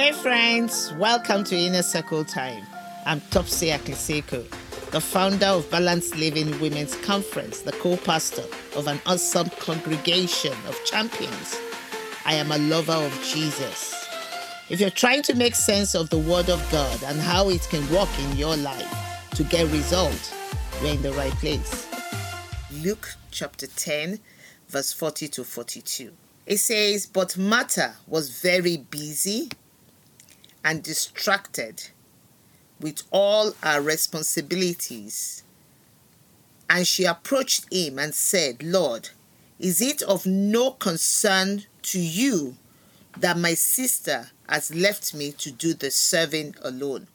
Hey friends, welcome to Inner Circle Time. I'm Topsy Akliseko, the founder of Balanced Living Women's Conference, the co-pastor of an awesome congregation of champions. I am a lover of Jesus. If you're trying to make sense of the Word of God and how it can work in your life to get results, you're in the right place. Luke chapter 10, verse 40 to 42. It says, But Martha was very busy and distracted with all her responsibilities. And she approached him and said, Lord, is it of no concern to you that my sister has left me to do the serving alone?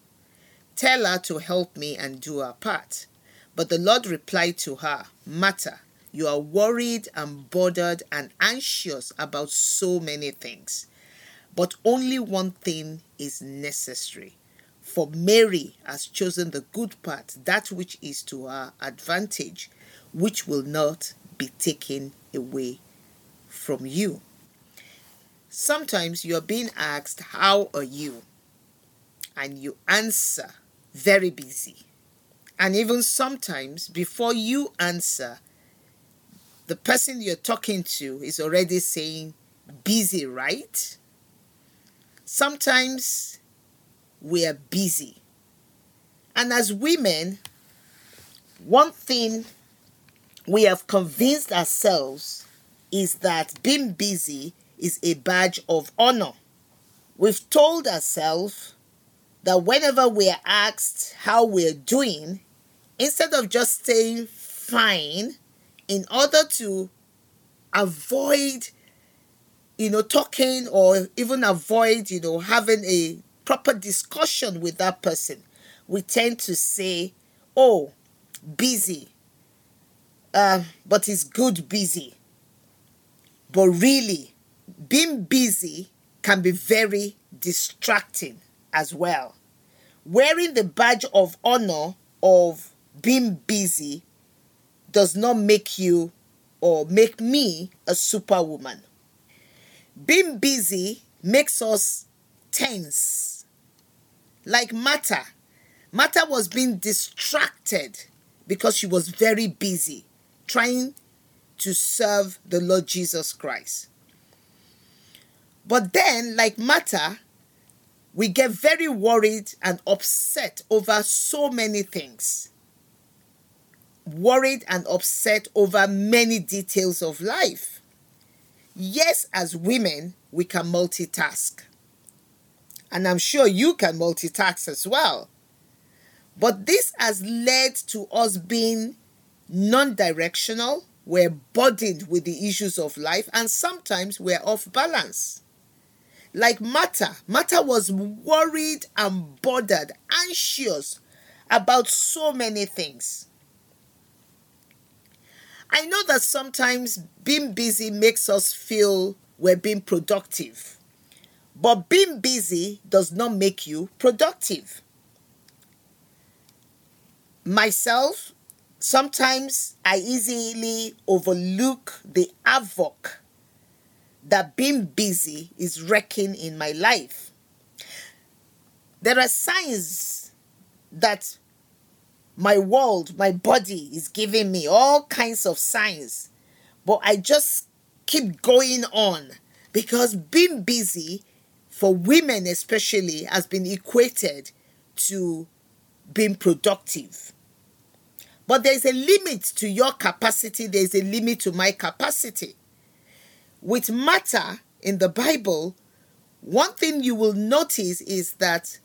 Tell her to help me and do her part. But the Lord replied to her, Martha, you are worried and bothered and anxious about so many things. But only one thing is necessary. For Mary has chosen the good part, that which is to her advantage, which will not be taken away from you. Sometimes you're being asked, How are you? And you answer, Very busy. And even sometimes, before you answer, the person you're talking to is already saying, Busy, right? Sometimes we are busy. And as women, one thing we have convinced ourselves is that being busy is a badge of honor. We've told ourselves that whenever we are asked how we're doing, instead of just saying fine, in order to avoid you know, talking or even avoid, you know, having a proper discussion with that person, we tend to say, oh, busy. Uh, but it's good busy. But really, being busy can be very distracting as well. Wearing the badge of honor of being busy does not make you or make me a superwoman. Being busy makes us tense. Like Martha. Martha was being distracted because she was very busy trying to serve the Lord Jesus Christ. But then, like Martha, we get very worried and upset over so many things. Worried and upset over many details of life. Yes, as women, we can multitask. And I'm sure you can multitask as well. But this has led to us being non directional. We're burdened with the issues of life, and sometimes we're off balance. Like Martha, Martha was worried and bothered, anxious about so many things. I know that sometimes being busy makes us feel we're being productive, but being busy does not make you productive. Myself, sometimes I easily overlook the havoc that being busy is wrecking in my life. There are signs that my world, my body is giving me all kinds of signs. But I just keep going on because being busy for women especially has been equated to being productive. But there's a limit to your capacity, there's a limit to my capacity. With Martha in the Bible, one thing you will notice is that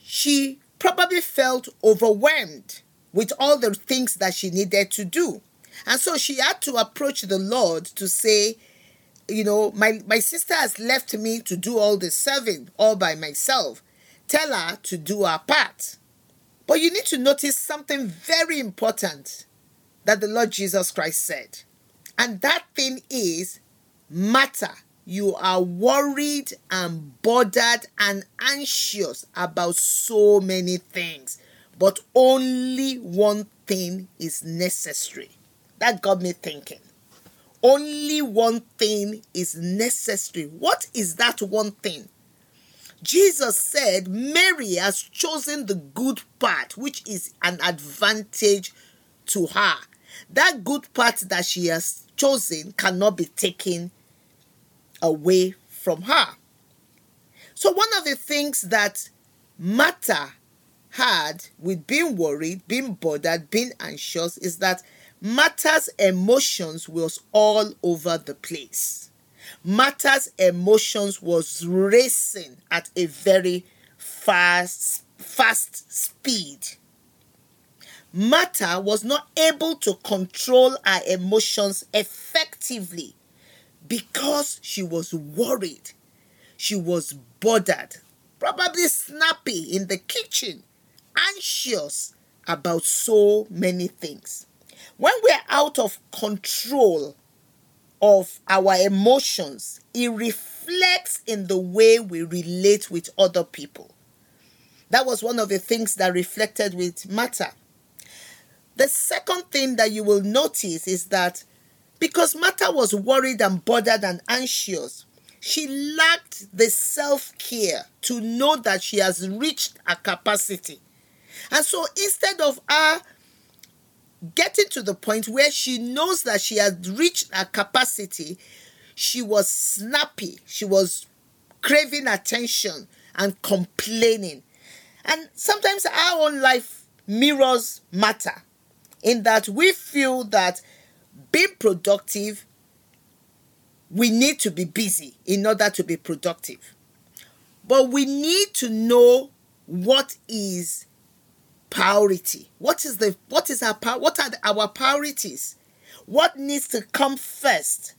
she probably felt overwhelmed with all the things that she needed to do. And so she had to approach the Lord to say, you know, my, my sister has left me to do all the serving all by myself. Tell her to do her part. But you need to notice something very important that the Lord Jesus Christ said. And that thing is Martha you are worried and bothered and anxious about so many things, but only one thing is necessary. That got me thinking. Only one thing is necessary. What is that one thing? Jesus said, Mary has chosen the good part, which is an advantage to her. That good part that she has chosen cannot be taken away from her. So, one of the things that Martha had with being worried, being bothered, being anxious is that Martha's emotions was all over the place. Martha's emotions was racing at a very fast fast speed. Martha was not able to control her emotions effectively because she was worried. She was bothered, probably snappy in the kitchen, anxious about so many things. When we're out of control of our emotions, it reflects in the way we relate with other people. That was one of the things that reflected with Martha. The second thing that you will notice is that because Martha was worried and bothered and anxious, she lacked the self care to know that she has reached a capacity. And so instead of her getting to the point where she knows that she has reached a capacity, she was snappy. She was craving attention and complaining. And sometimes our own life mirrors Martha in that we feel that being productive, we need to be busy in order to be productive. But we need to know what is priority. What is the what is our what are our priorities? What needs to come first?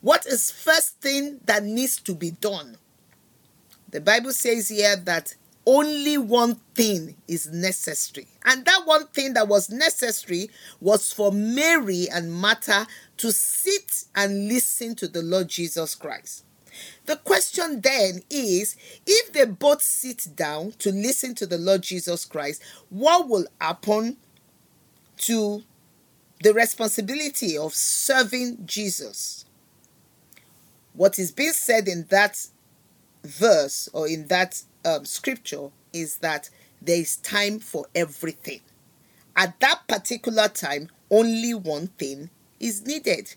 What is first thing that needs to be done? The Bible says here that only one thing is necessary. And that one thing that was necessary was for Mary and Martha to sit and listen to the Lord Jesus Christ. The question then is if they both sit down to listen to the Lord Jesus Christ, what will happen to the responsibility of serving Jesus? What is being said in that verse or in that um, scripture is that there is time for everything. At that particular time, only one thing is needed.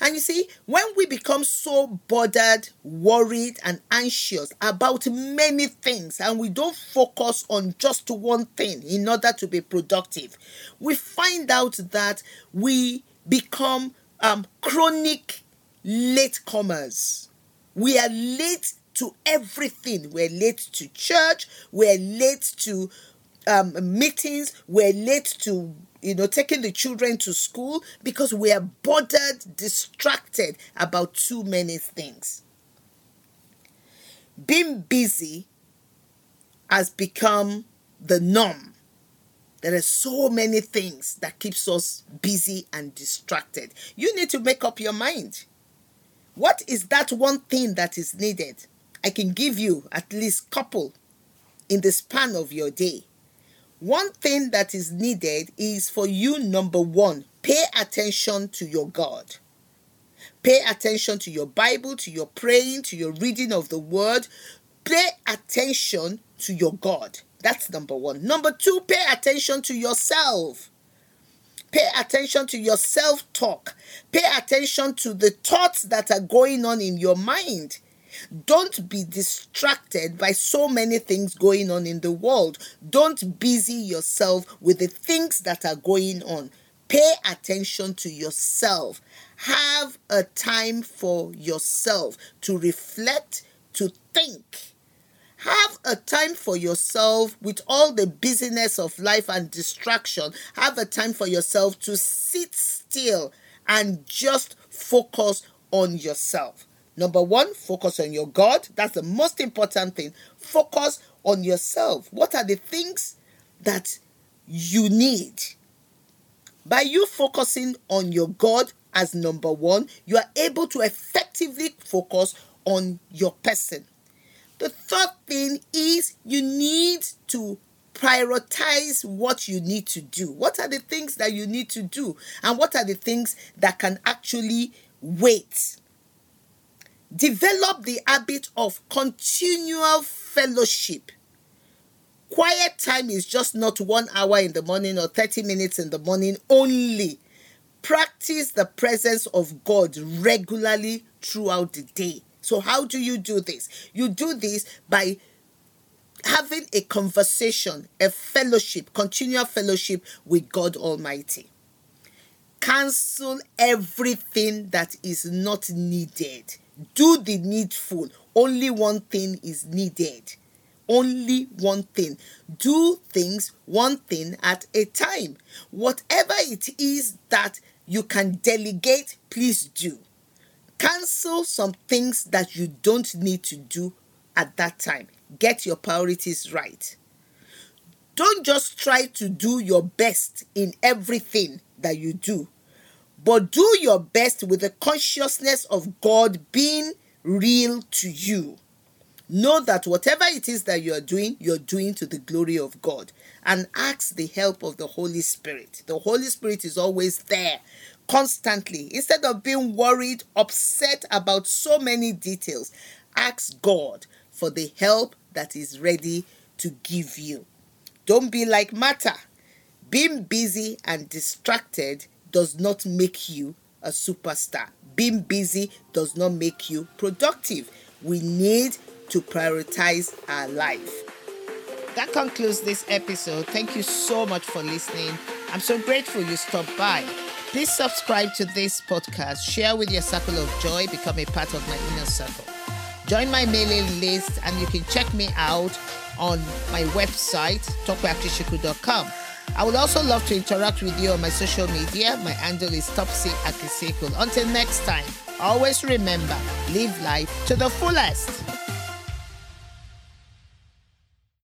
And you see, when we become so bothered, worried, and anxious about many things, and we don't focus on just one thing in order to be productive, we find out that we become um, chronic latecomers. We are late to everything. We're late to church, we're late to um, meetings, we're late to you know taking the children to school because we are bothered, distracted about too many things. Being busy has become the norm. There are so many things that keeps us busy and distracted. You need to make up your mind. What is that one thing that is needed? I can give you at least couple in the span of your day. One thing that is needed is for you number 1, pay attention to your God. Pay attention to your Bible, to your praying, to your reading of the word. Pay attention to your God. That's number 1. Number 2, pay attention to yourself. Pay attention to your self talk. Pay attention to the thoughts that are going on in your mind. Don't be distracted by so many things going on in the world. Don't busy yourself with the things that are going on. Pay attention to yourself. Have a time for yourself to reflect, to think. Have a time for yourself with all the busyness of life and distraction. Have a time for yourself to sit still and just focus on yourself. Number one, focus on your God. That's the most important thing. Focus on yourself. What are the things that you need? By you focusing on your God as number one, you are able to effectively focus on your person. The third thing is you need to prioritize what you need to do. What are the things that you need to do? And what are the things that can actually wait? Develop the habit of continual fellowship. Quiet time is just not one hour in the morning or 30 minutes in the morning only. Practice the presence of God regularly throughout the day. So, how do you do this? You do this by having a conversation, a fellowship, continual fellowship with God Almighty. Cancel everything that is not needed. Do the needful. Only one thing is needed. Only one thing. Do things one thing at a time. Whatever it is that you can delegate, please do. Cancel some things that you don't need to do at that time. Get your priorities right. Don't just try to do your best in everything that you do, but do your best with the consciousness of God being real to you. Know that whatever it is that you are doing, you're doing to the glory of God. And ask the help of the Holy Spirit. The Holy Spirit is always there constantly. Instead of being worried, upset about so many details, ask God for the help that is ready to give you. Don't be like Martha. Being busy and distracted does not make you a superstar. Being busy does not make you productive. We need to prioritize our life. That concludes this episode. Thank you so much for listening. I'm so grateful you stopped by. Please subscribe to this podcast, share with your circle of joy, become a part of my inner circle. Join my mailing list and you can check me out on my website, tokweakishiku.com. I would also love to interact with you on my social media. My handle is Topsy Akisekul. Until next time, always remember, live life to the fullest.